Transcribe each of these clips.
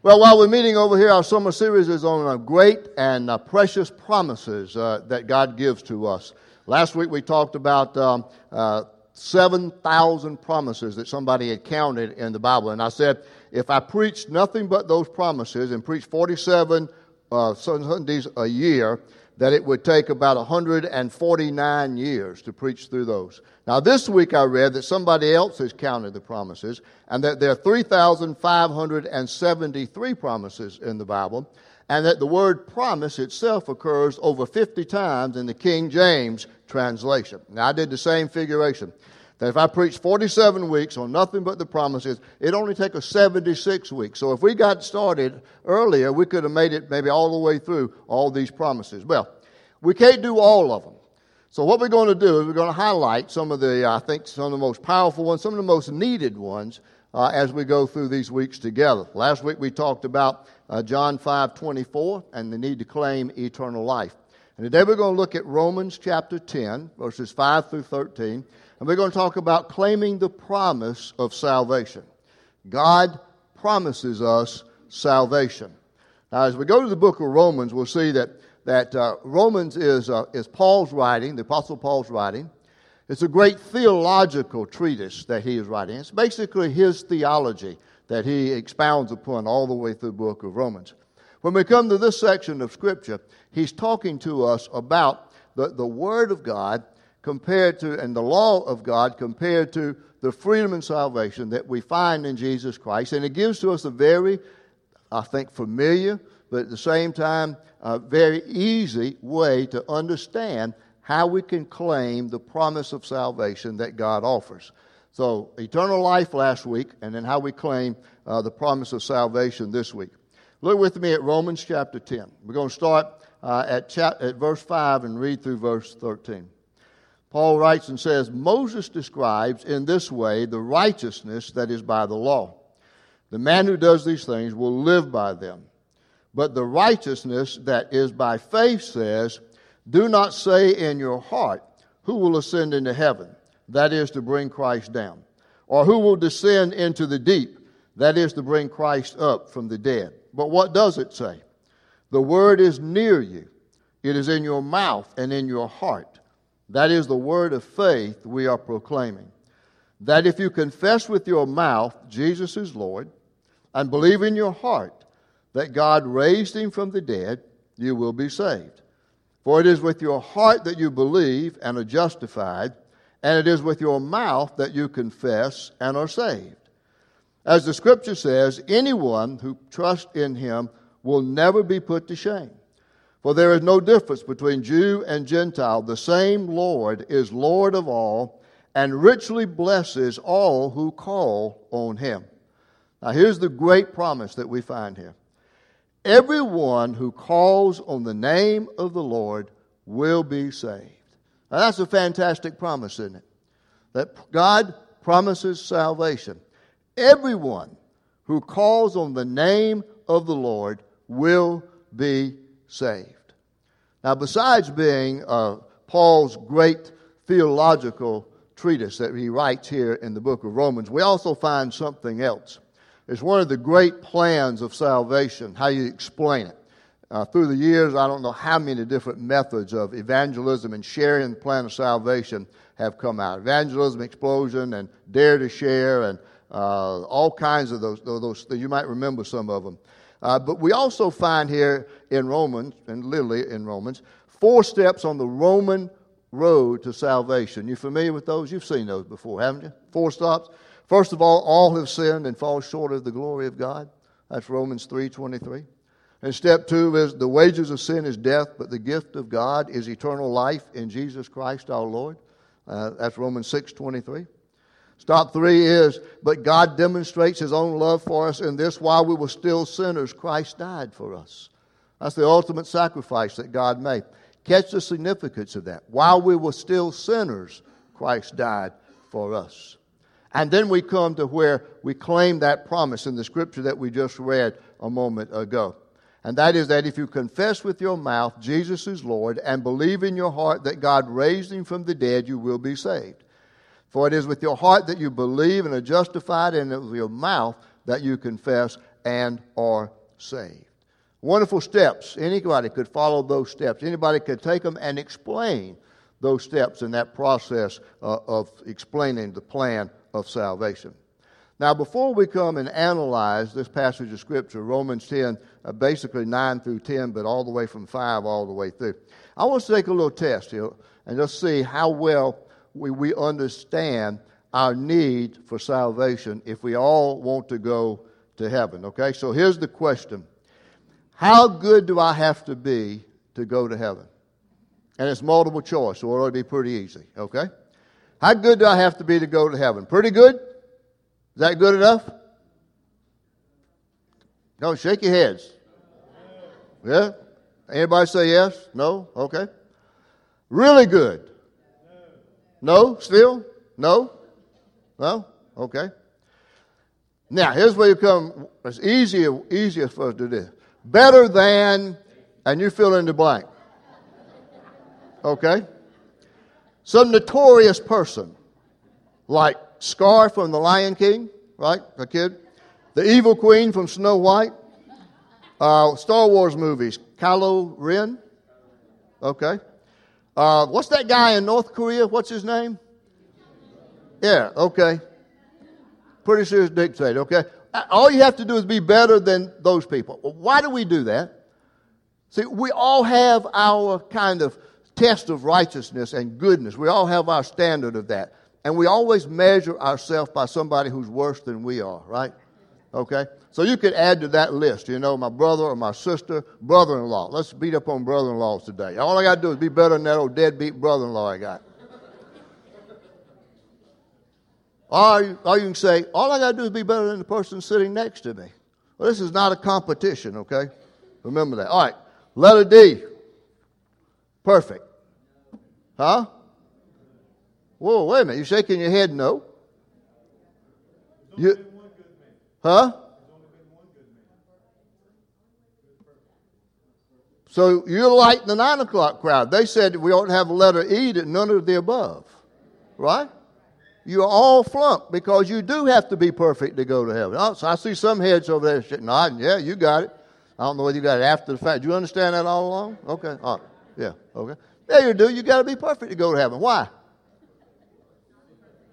Well, while we're meeting over here, our summer series is on uh, great and uh, precious promises uh, that God gives to us. Last week we talked about um, uh, 7,000 promises that somebody had counted in the Bible. And I said, if I preached nothing but those promises and preached 47 uh, Sundays a year, that it would take about 149 years to preach through those. Now, this week I read that somebody else has counted the promises and that there are 3,573 promises in the Bible and that the word promise itself occurs over 50 times in the King James translation. Now, I did the same figuration. That if I preach 47 weeks on nothing but the promises, it only take us 76 weeks. So if we got started earlier, we could have made it maybe all the way through all these promises. Well, we can't do all of them. So what we're going to do is we're going to highlight some of the, I think, some of the most powerful ones, some of the most needed ones uh, as we go through these weeks together. Last week we talked about uh, John 5 24 and the need to claim eternal life. And today we're going to look at Romans chapter 10, verses 5 through 13. And we're going to talk about claiming the promise of salvation. God promises us salvation. Now, as we go to the book of Romans, we'll see that, that uh, Romans is, uh, is Paul's writing, the Apostle Paul's writing. It's a great theological treatise that he is writing. It's basically his theology that he expounds upon all the way through the book of Romans. When we come to this section of Scripture, he's talking to us about the, the Word of God compared to, and the law of God compared to the freedom and salvation that we find in Jesus Christ. And it gives to us a very, I think, familiar, but at the same time, a very easy way to understand how we can claim the promise of salvation that God offers. So, eternal life last week, and then how we claim uh, the promise of salvation this week. Look with me at Romans chapter 10. We're going to start uh, at, chap- at verse 5 and read through verse 13. Paul writes and says, Moses describes in this way the righteousness that is by the law. The man who does these things will live by them. But the righteousness that is by faith says, Do not say in your heart, Who will ascend into heaven? That is to bring Christ down. Or who will descend into the deep? That is to bring Christ up from the dead. But what does it say? The word is near you, it is in your mouth and in your heart. That is the word of faith we are proclaiming. That if you confess with your mouth Jesus is Lord and believe in your heart that God raised him from the dead, you will be saved. For it is with your heart that you believe and are justified, and it is with your mouth that you confess and are saved. As the scripture says, anyone who trusts in him will never be put to shame. For there is no difference between Jew and Gentile. The same Lord is Lord of all and richly blesses all who call on him. Now, here's the great promise that we find here everyone who calls on the name of the Lord will be saved. Now, that's a fantastic promise, isn't it? That God promises salvation. Everyone who calls on the name of the Lord will be saved. Now, besides being uh, Paul's great theological treatise that he writes here in the book of Romans, we also find something else. It's one of the great plans of salvation, how you explain it. Uh, through the years, I don't know how many different methods of evangelism and sharing the plan of salvation have come out. Evangelism, explosion, and dare to share, and uh, all kinds of those, those. You might remember some of them. Uh, but we also find here in Romans, and literally in Romans, four steps on the Roman road to salvation. You familiar with those? You've seen those before, haven't you? Four stops. First of all, all have sinned and fall short of the glory of God. That's Romans 3:23. And step two is the wages of sin is death, but the gift of God is eternal life in Jesus Christ our Lord. Uh, that's Romans 6:23. Stop three is, but God demonstrates his own love for us in this while we were still sinners, Christ died for us. That's the ultimate sacrifice that God made. Catch the significance of that. While we were still sinners, Christ died for us. And then we come to where we claim that promise in the scripture that we just read a moment ago. And that is that if you confess with your mouth Jesus is Lord and believe in your heart that God raised him from the dead, you will be saved. For it is with your heart that you believe and are justified, and it is with your mouth that you confess and are saved. Wonderful steps. Anybody could follow those steps. Anybody could take them and explain those steps in that process uh, of explaining the plan of salvation. Now, before we come and analyze this passage of Scripture, Romans 10, uh, basically 9 through 10, but all the way from 5 all the way through, I want to take a little test here and just see how well we, we understand our need for salvation if we all want to go to heaven. Okay, so here's the question How good do I have to be to go to heaven? And it's multiple choice, so it'll be pretty easy. Okay? How good do I have to be to go to heaven? Pretty good? Is that good enough? No, shake your heads. Yeah? Anybody say yes? No? Okay. Really good? No? Still? No? No? Okay. Now, here's where you come. It's easier, easier for us to do. Better than, and you fill in the blank. Okay? Some notorious person, like Scar from The Lion King, right? A kid. The Evil Queen from Snow White. Uh, Star Wars movies. Kylo Ren. Okay. Uh, what's that guy in North Korea? What's his name? Yeah, okay. Pretty serious dictator, okay? Uh, all you have to do is be better than those people. Why do we do that? See, we all have our kind of test of righteousness and goodness. We all have our standard of that. And we always measure ourselves by somebody who's worse than we are, right? Okay? So you could add to that list, you know, my brother or my sister, brother in law. Let's beat up on brother in laws today. All I got to do is be better than that old deadbeat brother in law I got. or, you, or you can say, all I got to do is be better than the person sitting next to me. Well, this is not a competition, okay? Remember that. All right, letter D. Perfect. Huh? Whoa, wait a minute. You're shaking your head? No. You, huh? So you're like the nine o'clock crowd. They said we ought to have a letter E that none of the above. Right? You're all flunked because you do have to be perfect to go to heaven. Oh, so I see some heads over there nodding. Yeah, you got it. I don't know whether you got it after the fact. Do you understand that all along? Okay. All right. Yeah. Okay. Yeah, you do. You got to be perfect to go to heaven. Why?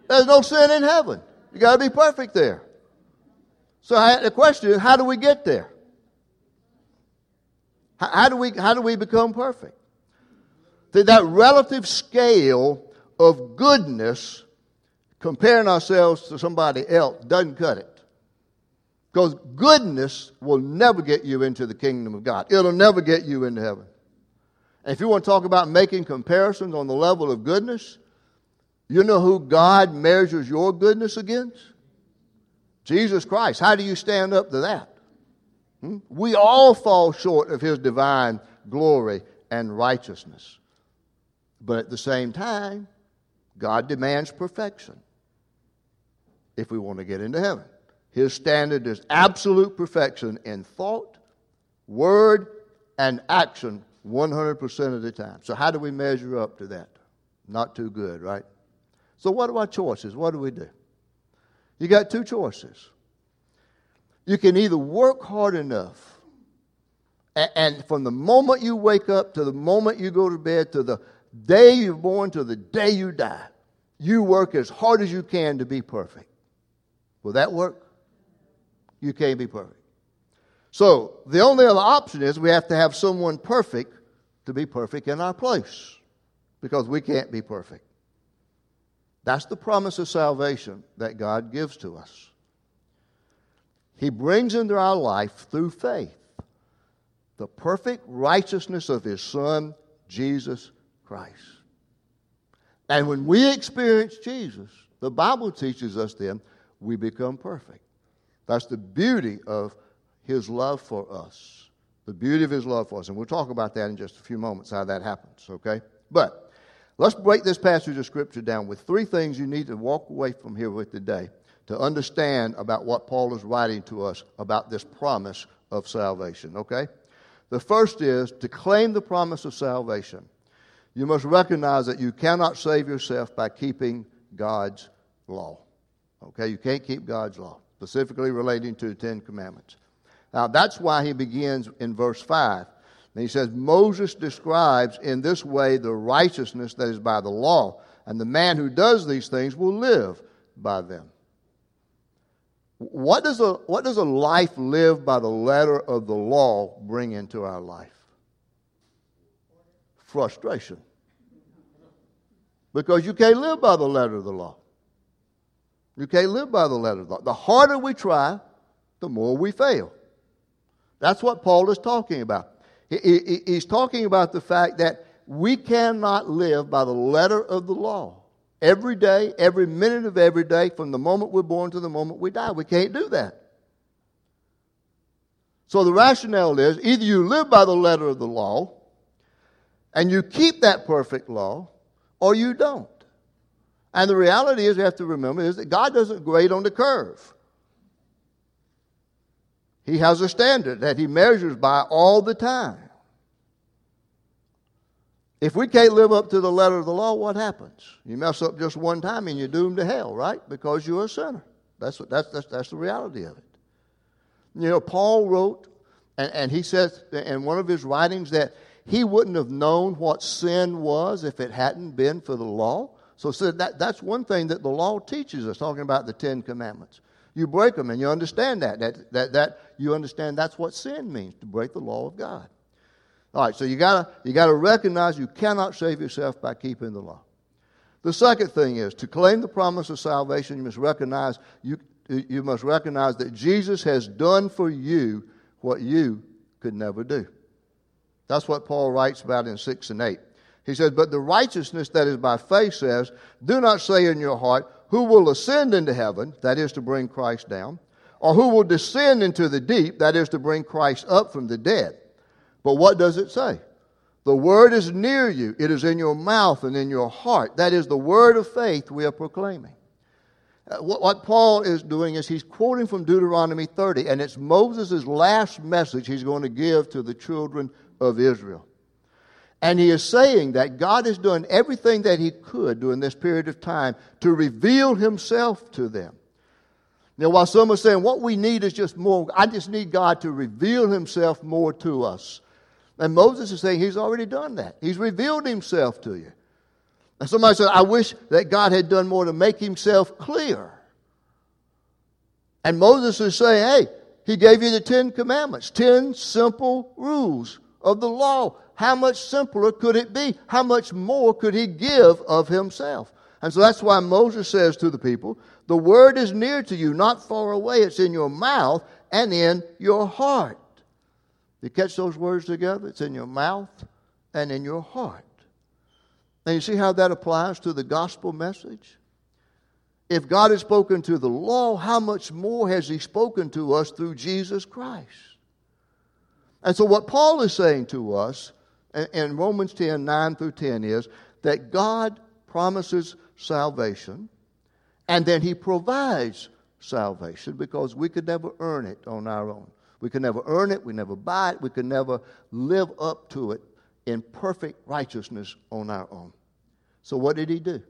There's no sin in heaven. You got to be perfect there. So I, the question is, how do we get there? How, do we how do we become perfect? That relative scale of goodness, comparing ourselves to somebody else, doesn't cut it. Because goodness will never get you into the kingdom of God. It'll never get you into heaven. And if you want to talk about making comparisons on the level of goodness, you know who God measures your goodness against? Jesus Christ. How do you stand up to that? Hmm? We all fall short of His divine glory and righteousness. But at the same time, God demands perfection if we want to get into heaven. His standard is absolute perfection in thought, word, and action 100% of the time. So, how do we measure up to that? Not too good, right? So, what are our choices? What do we do? You got two choices. You can either work hard enough, and, from the moment you wake up to the moment you go to bed to the day you're born to the day you die, you work as hard as you can to be perfect. Will that work? You can't be perfect. So, the only other option is we have to have someone perfect to be perfect in our place because we can't be perfect. That's the promise of salvation that God gives to us. He brings into our life through faith the perfect righteousness of His Son, Jesus Christ. And when we experience Jesus, the Bible teaches us then we become perfect. That's the beauty of His love for us. The beauty of His love for us. And we'll talk about that in just a few moments, how that happens, okay? But Let's break this passage of Scripture down with three things you need to walk away from here with today to understand about what Paul is writing to us about this promise of salvation, okay? The first is to claim the promise of salvation. You must recognize that you cannot save yourself by keeping God's law. Okay? You can't keep God's law, specifically relating to the Ten Commandments. Now, that's why he begins in verse 5. And he says, Moses describes in this way the righteousness that is by the law, and the man who does these things will live by them. What does a, what does a life lived by the letter of the law bring into our life? Frustration. Because you can't live by the letter of the law. You can't live by the letter of the law. The harder we try, the more we fail. That's what Paul is talking about. He's talking about the fact that we cannot live by the letter of the law. Every day, every minute of every day, from the moment we're born to the moment we die. We can't do that. So the rationale is either you live by the letter of the law and you keep that perfect law, or you don't. And the reality is, we have to remember, is that God doesn't grade on the curve. He has a standard that he measures by all the time. If we can't live up to the letter of the law, what happens? You mess up just one time and you're doomed to hell, right? Because you're a sinner. That's, what, that's, that's, that's the reality of it. You know, Paul wrote, and, and he says in one of his writings that he wouldn't have known what sin was if it hadn't been for the law. So, so that, that's one thing that the law teaches us, talking about the Ten Commandments. You break them and you understand that. That, that, that you understand that's what sin means, to break the law of God. All right, so you gotta you gotta recognize you cannot save yourself by keeping the law. The second thing is to claim the promise of salvation, you must recognize you you must recognize that Jesus has done for you what you could never do. That's what Paul writes about in 6 and 8. He says, But the righteousness that is by faith says, Do not say in your heart, Who will ascend into heaven, that is to bring Christ down, or who will descend into the deep, that is to bring Christ up from the dead. But what does it say? The word is near you, it is in your mouth and in your heart. That is the word of faith we are proclaiming. Uh, what, what Paul is doing is he's quoting from Deuteronomy 30, and it's Moses' last message he's going to give to the children of Israel. And he is saying that God has done everything that he could during this period of time to reveal himself to them. Now, while some are saying what we need is just more, I just need God to reveal himself more to us. And Moses is saying he's already done that. He's revealed himself to you. And somebody said, I wish that God had done more to make himself clear. And Moses is saying, hey, he gave you the Ten Commandments, ten simple rules of the law. How much simpler could it be? How much more could he give of himself? And so that's why Moses says to the people, The word is near to you, not far away. It's in your mouth and in your heart. You catch those words together? It's in your mouth and in your heart. Now, you see how that applies to the gospel message? If God has spoken to the law, how much more has He spoken to us through Jesus Christ? And so, what Paul is saying to us in Romans 10 9 through 10 is that God promises salvation and then He provides salvation because we could never earn it on our own. We could never earn it, we never buy it, we could never live up to it in perfect righteousness on our own. So, what did he do?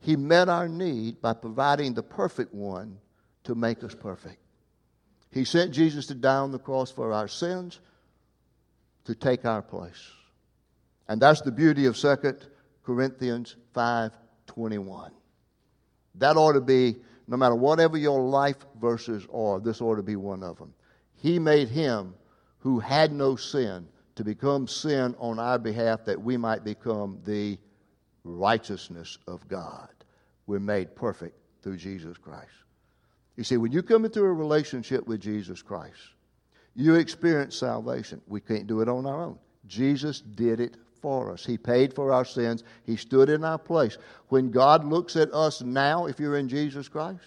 He met our need by providing the perfect one to make us perfect. He sent Jesus to die on the cross for our sins to take our place. And that's the beauty of 2 Corinthians 5:21. That ought to be no matter whatever your life verses are, this ought to be one of them. He made him who had no sin to become sin on our behalf that we might become the righteousness of God. We're made perfect through Jesus Christ. You see, when you come into a relationship with Jesus Christ, you experience salvation. We can't do it on our own. Jesus did it for us. He paid for our sins. He stood in our place. When God looks at us now, if you're in Jesus Christ,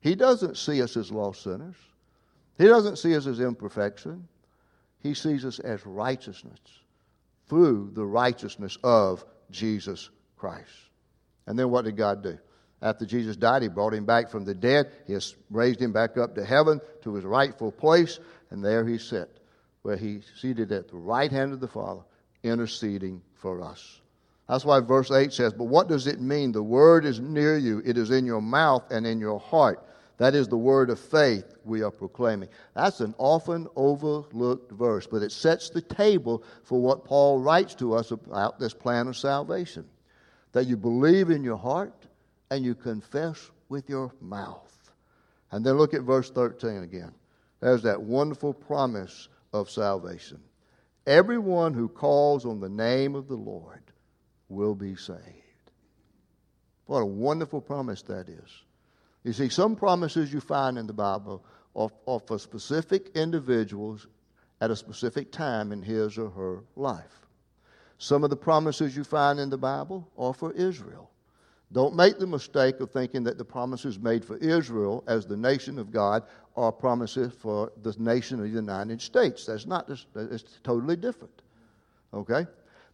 He doesn't see us as lost sinners. He doesn't see us as imperfection. He sees us as righteousness through the righteousness of Jesus Christ. And then what did God do? After Jesus died, He brought him back from the dead. He has raised him back up to heaven to his rightful place, and there he sat, where he seated at the right hand of the Father, interceding for us. That's why verse 8 says, But what does it mean? The word is near you, it is in your mouth and in your heart. That is the word of faith we are proclaiming. That's an often overlooked verse, but it sets the table for what Paul writes to us about this plan of salvation. That you believe in your heart and you confess with your mouth. And then look at verse 13 again. There's that wonderful promise of salvation. Everyone who calls on the name of the Lord will be saved. What a wonderful promise that is. You see, some promises you find in the Bible are, are for specific individuals at a specific time in his or her life. Some of the promises you find in the Bible are for Israel. Don't make the mistake of thinking that the promises made for Israel as the nation of God are promises for the nation of the United States. That's not, it's totally different. Okay?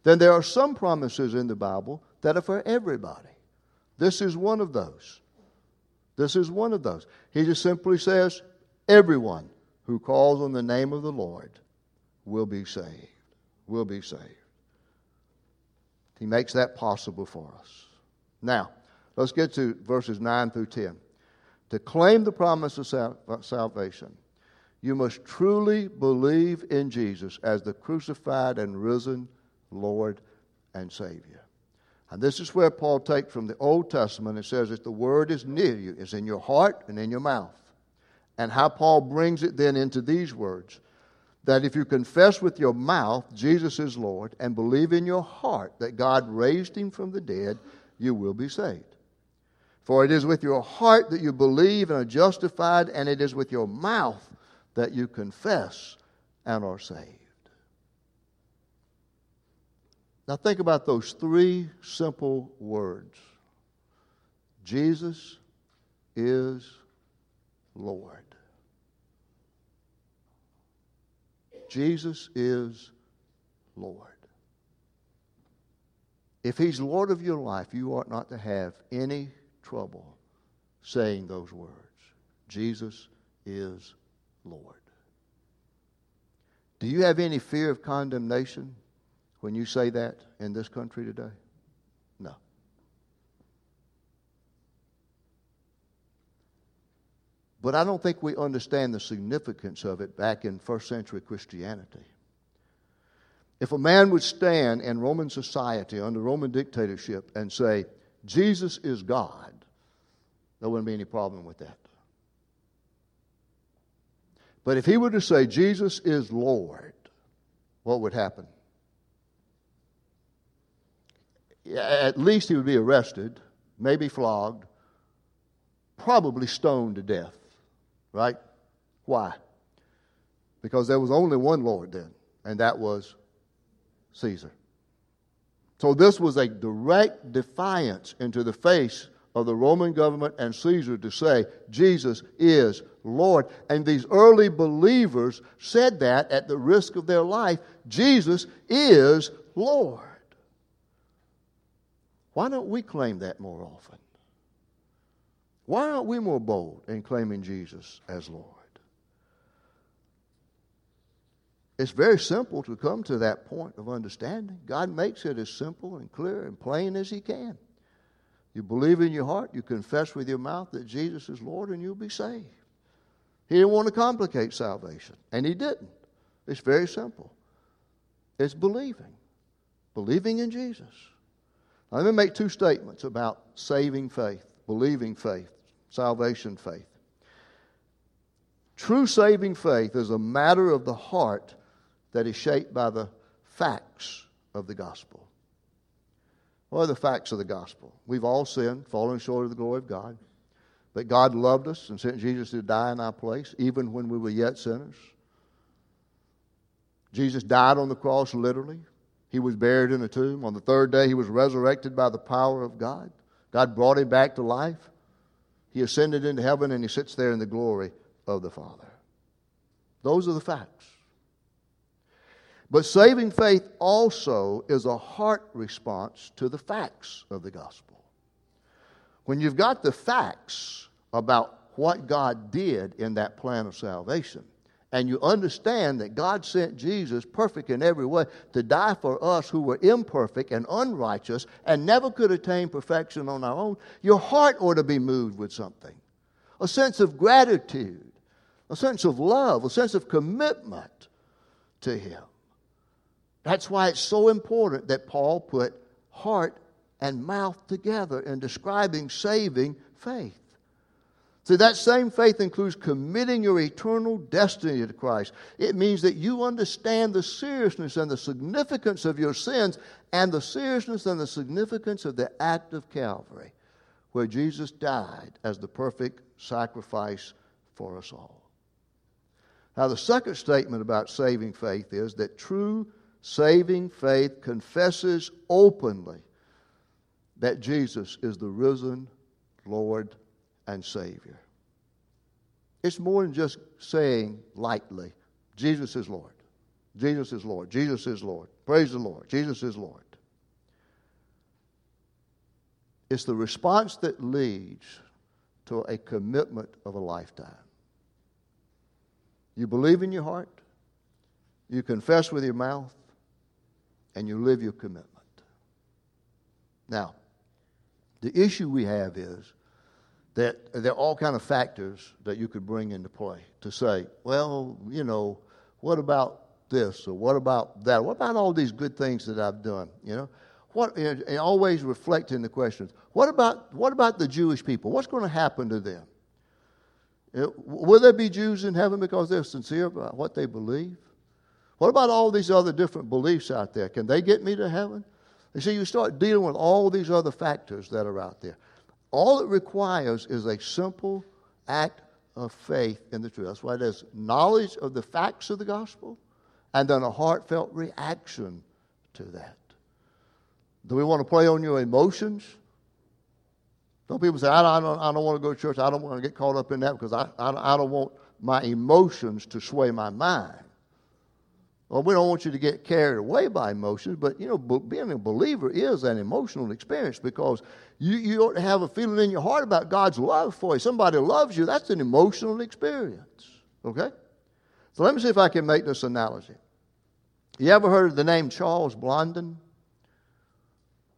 Then there are some promises in the Bible that are for everybody. This is one of those. This is one of those. He just simply says, everyone who calls on the name of the Lord will be saved. Will be saved. He makes that possible for us. Now, let's get to verses 9 through 10. To claim the promise of sal- salvation, you must truly believe in Jesus as the crucified and risen Lord and Savior. And this is where Paul takes from the Old Testament and says that the word is near you, it's in your heart and in your mouth. And how Paul brings it then into these words that if you confess with your mouth Jesus is Lord and believe in your heart that God raised him from the dead, you will be saved. For it is with your heart that you believe and are justified, and it is with your mouth that you confess and are saved. Now, think about those three simple words Jesus is Lord. Jesus is Lord. If He's Lord of your life, you ought not to have any trouble saying those words. Jesus is Lord. Do you have any fear of condemnation when you say that in this country today? No. But I don't think we understand the significance of it back in first century Christianity. If a man would stand in Roman society under Roman dictatorship and say, Jesus is God, there wouldn't be any problem with that. But if he were to say, Jesus is Lord, what would happen? At least he would be arrested, maybe flogged, probably stoned to death. Right? Why? Because there was only one Lord then, and that was Caesar. So this was a direct defiance into the face of the Roman government and Caesar to say, Jesus is Lord. And these early believers said that at the risk of their life Jesus is Lord. Why don't we claim that more often? Why aren't we more bold in claiming Jesus as Lord? It's very simple to come to that point of understanding. God makes it as simple and clear and plain as He can. You believe in your heart, you confess with your mouth that Jesus is Lord, and you'll be saved. He didn't want to complicate salvation, and He didn't. It's very simple. It's believing, believing in Jesus. Now, let me make two statements about saving faith, believing faith, salvation faith. True saving faith is a matter of the heart that is shaped by the facts of the gospel. What are the facts of the gospel? We've all sinned, fallen short of the glory of God. But God loved us and sent Jesus to die in our place, even when we were yet sinners. Jesus died on the cross literally. He was buried in a tomb. On the third day, he was resurrected by the power of God. God brought him back to life. He ascended into heaven and he sits there in the glory of the Father. Those are the facts. But saving faith also is a heart response to the facts of the gospel. When you've got the facts about what God did in that plan of salvation, and you understand that God sent Jesus, perfect in every way, to die for us who were imperfect and unrighteous and never could attain perfection on our own, your heart ought to be moved with something. a sense of gratitude, a sense of love, a sense of commitment to Him. That's why it's so important that Paul put heart and mouth together in describing saving faith. See, that same faith includes committing your eternal destiny to Christ. It means that you understand the seriousness and the significance of your sins and the seriousness and the significance of the act of Calvary, where Jesus died as the perfect sacrifice for us all. Now, the second statement about saving faith is that true saving faith confesses openly that Jesus is the risen Lord and Savior. It's more than just saying lightly, Jesus is Lord. Jesus is Lord. Jesus is Lord. Praise the Lord. Jesus is Lord. It's the response that leads to a commitment of a lifetime. You believe in your heart, you confess with your mouth, and you live your commitment. Now, the issue we have is that there are all kind of factors that you could bring into play to say, well, you know, what about this or what about that? What about all these good things that I've done? You know, what? And always reflecting the questions. What about what about the Jewish people? What's going to happen to them? Will there be Jews in heaven because they're sincere about what they believe? What about all these other different beliefs out there? Can they get me to heaven? You see, you start dealing with all these other factors that are out there. All it requires is a simple act of faith in the truth. That's why there's knowledge of the facts of the gospel and then a heartfelt reaction to that. Do we want to play on your emotions? Some people say, I don't, I don't want to go to church. I don't want to get caught up in that because I, I, I don't want my emotions to sway my mind. Well, we don't want you to get carried away by emotions, but you know, being a believer is an emotional experience because you, you ought to have a feeling in your heart about God's love for you. Somebody loves you, that's an emotional experience. Okay? So let me see if I can make this analogy. You ever heard of the name Charles Blondin?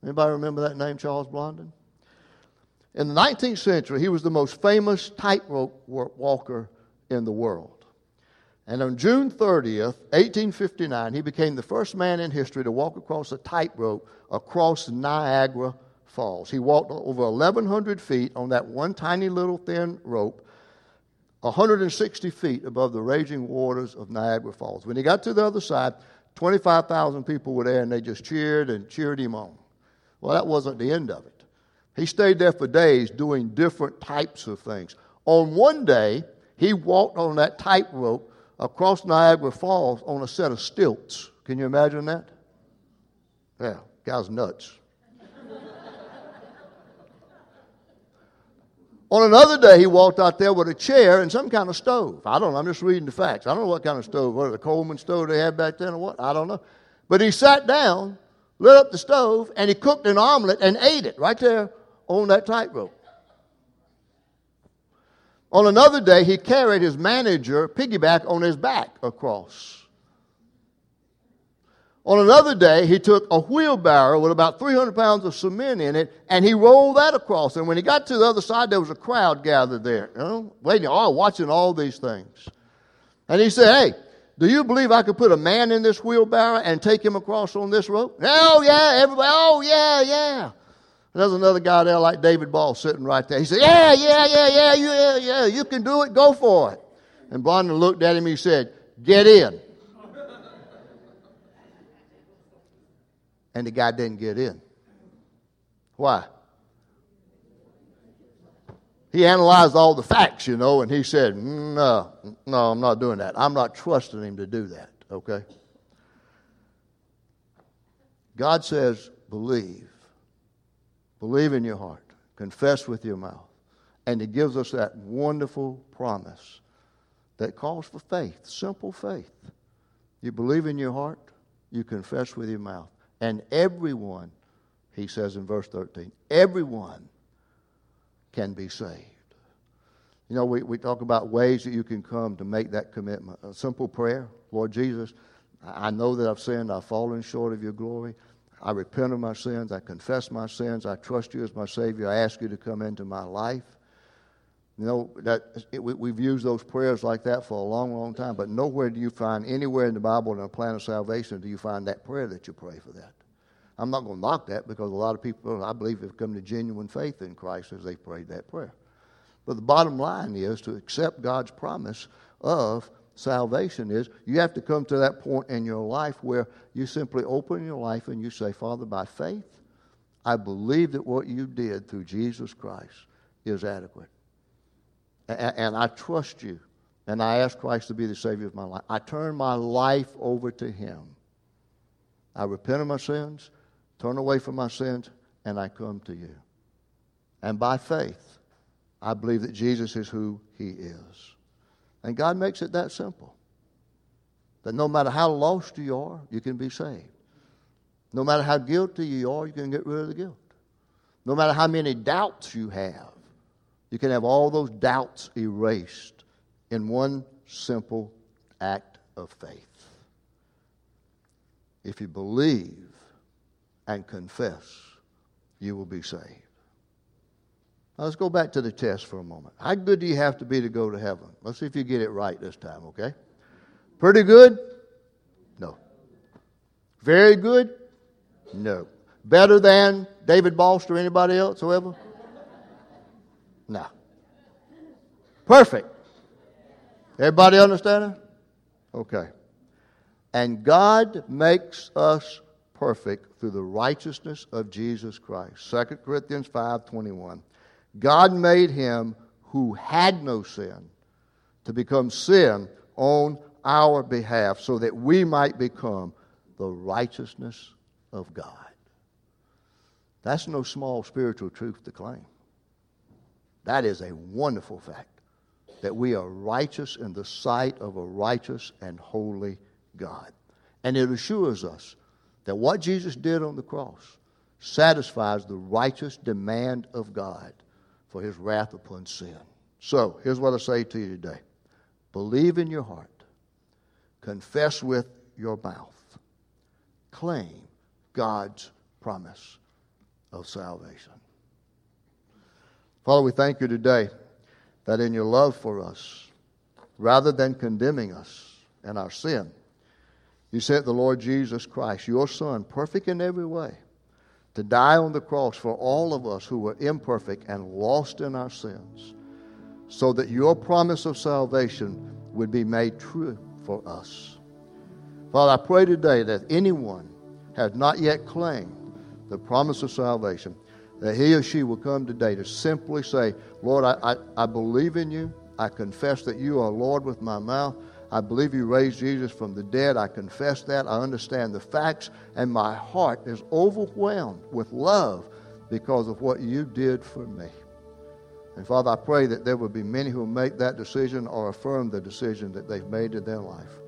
Anybody remember that name, Charles Blondin? In the 19th century, he was the most famous tightrope walker in the world. And on June 30th, 1859, he became the first man in history to walk across a tightrope across Niagara Falls. He walked over 1,100 feet on that one tiny little thin rope, 160 feet above the raging waters of Niagara Falls. When he got to the other side, 25,000 people were there and they just cheered and cheered him on. Well, that wasn't the end of it. He stayed there for days doing different types of things. On one day, he walked on that tightrope across Niagara Falls on a set of stilts. Can you imagine that? Yeah, guy's nuts. on another day, he walked out there with a chair and some kind of stove. I don't know. I'm just reading the facts. I don't know what kind of stove. What, the Coleman stove they had back then or what? I don't know. But he sat down, lit up the stove, and he cooked an omelet and ate it right there on that tightrope. On another day, he carried his manager piggyback on his back across. On another day, he took a wheelbarrow with about 300 pounds of cement in it and he rolled that across. And when he got to the other side, there was a crowd gathered there, you know, waiting, all watching all these things. And he said, Hey, do you believe I could put a man in this wheelbarrow and take him across on this rope? Oh, yeah, everybody, oh, yeah, yeah. There's another guy there like David Ball sitting right there. He said, Yeah, yeah, yeah, yeah, yeah, yeah, you can do it, go for it. And Blondin looked at him, he said, Get in. and the guy didn't get in. Why? He analyzed all the facts, you know, and he said, No, no, I'm not doing that. I'm not trusting him to do that, okay? God says, Believe. Believe in your heart, confess with your mouth. And it gives us that wonderful promise that calls for faith, simple faith. You believe in your heart, you confess with your mouth. And everyone, he says in verse 13, everyone can be saved. You know, we, we talk about ways that you can come to make that commitment. A simple prayer Lord Jesus, I know that I've sinned, I've fallen short of your glory. I repent of my sins. I confess my sins. I trust you as my Savior. I ask you to come into my life. You know, that it, we, we've used those prayers like that for a long, long time, but nowhere do you find, anywhere in the Bible in a plan of salvation, do you find that prayer that you pray for that. I'm not going to knock that because a lot of people, I believe, have come to genuine faith in Christ as they prayed that prayer. But the bottom line is to accept God's promise of salvation is you have to come to that point in your life where you simply open your life and you say, Father, by faith, I believe that what you did through Jesus Christ is adequate and I trust you. And I ask Christ to be the Savior of my life. I turn my life over to Him. I repent of my sins, turn away from my sins, and I come to you. And by faith, I believe that Jesus is who He is. And God makes it that simple. That no matter how lost you are, you can be saved. No matter how guilty you are, you can get rid of the guilt. No matter how many doubts you have, you can have all those doubts erased in one simple act of faith. If you believe and confess, you will be saved. Now let's go back to the test for a moment. How good do you have to be to go to heaven? Let's see if you get it right this time, okay? Pretty good? No. Very good? No. Better than David Bost or anybody else, whoever? No. Perfect. Everybody understand it? Okay. And God makes us perfect through the righteousness of Jesus Christ. 2 Corinthians 5:21. God made him who had no sin to become sin on our behalf so that we might become the righteousness of God. That's no small spiritual truth to claim. That is a wonderful fact that we are righteous in the sight of a righteous and holy God. And it assures us that what Jesus did on the cross satisfies the righteous demand of God for his wrath upon sin. So, here's what I say to you today believe in your heart, confess with your mouth, claim God's promise of salvation. Father, we thank you today that in your love for us, rather than condemning us and our sin, you sent the Lord Jesus Christ, your Son, perfect in every way, to die on the cross for all of us who were imperfect and lost in our sins, so that your promise of salvation would be made true for us. Father, I pray today that anyone has not yet claimed the promise of salvation that he or she will come today to simply say, Lord, I, I, I, believe in you. I confess that you are Lord with my mouth. I believe you raised Jesus from the dead. I confess that. I understand the facts. And my heart is overwhelmed with love because of what you did for me. And Father, I pray that there will be many who will make that decision or affirm the decision that they've made in their life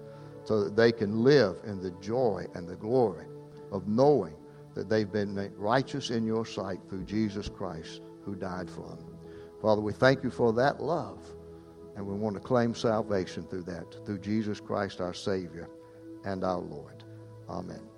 so that they can live in the joy and the glory of knowing that they've been made righteous in your sight through Jesus Christ who died for them. Father, we thank you for that love, and we want to claim salvation through that, through Jesus Christ our Savior and our Lord. Amen.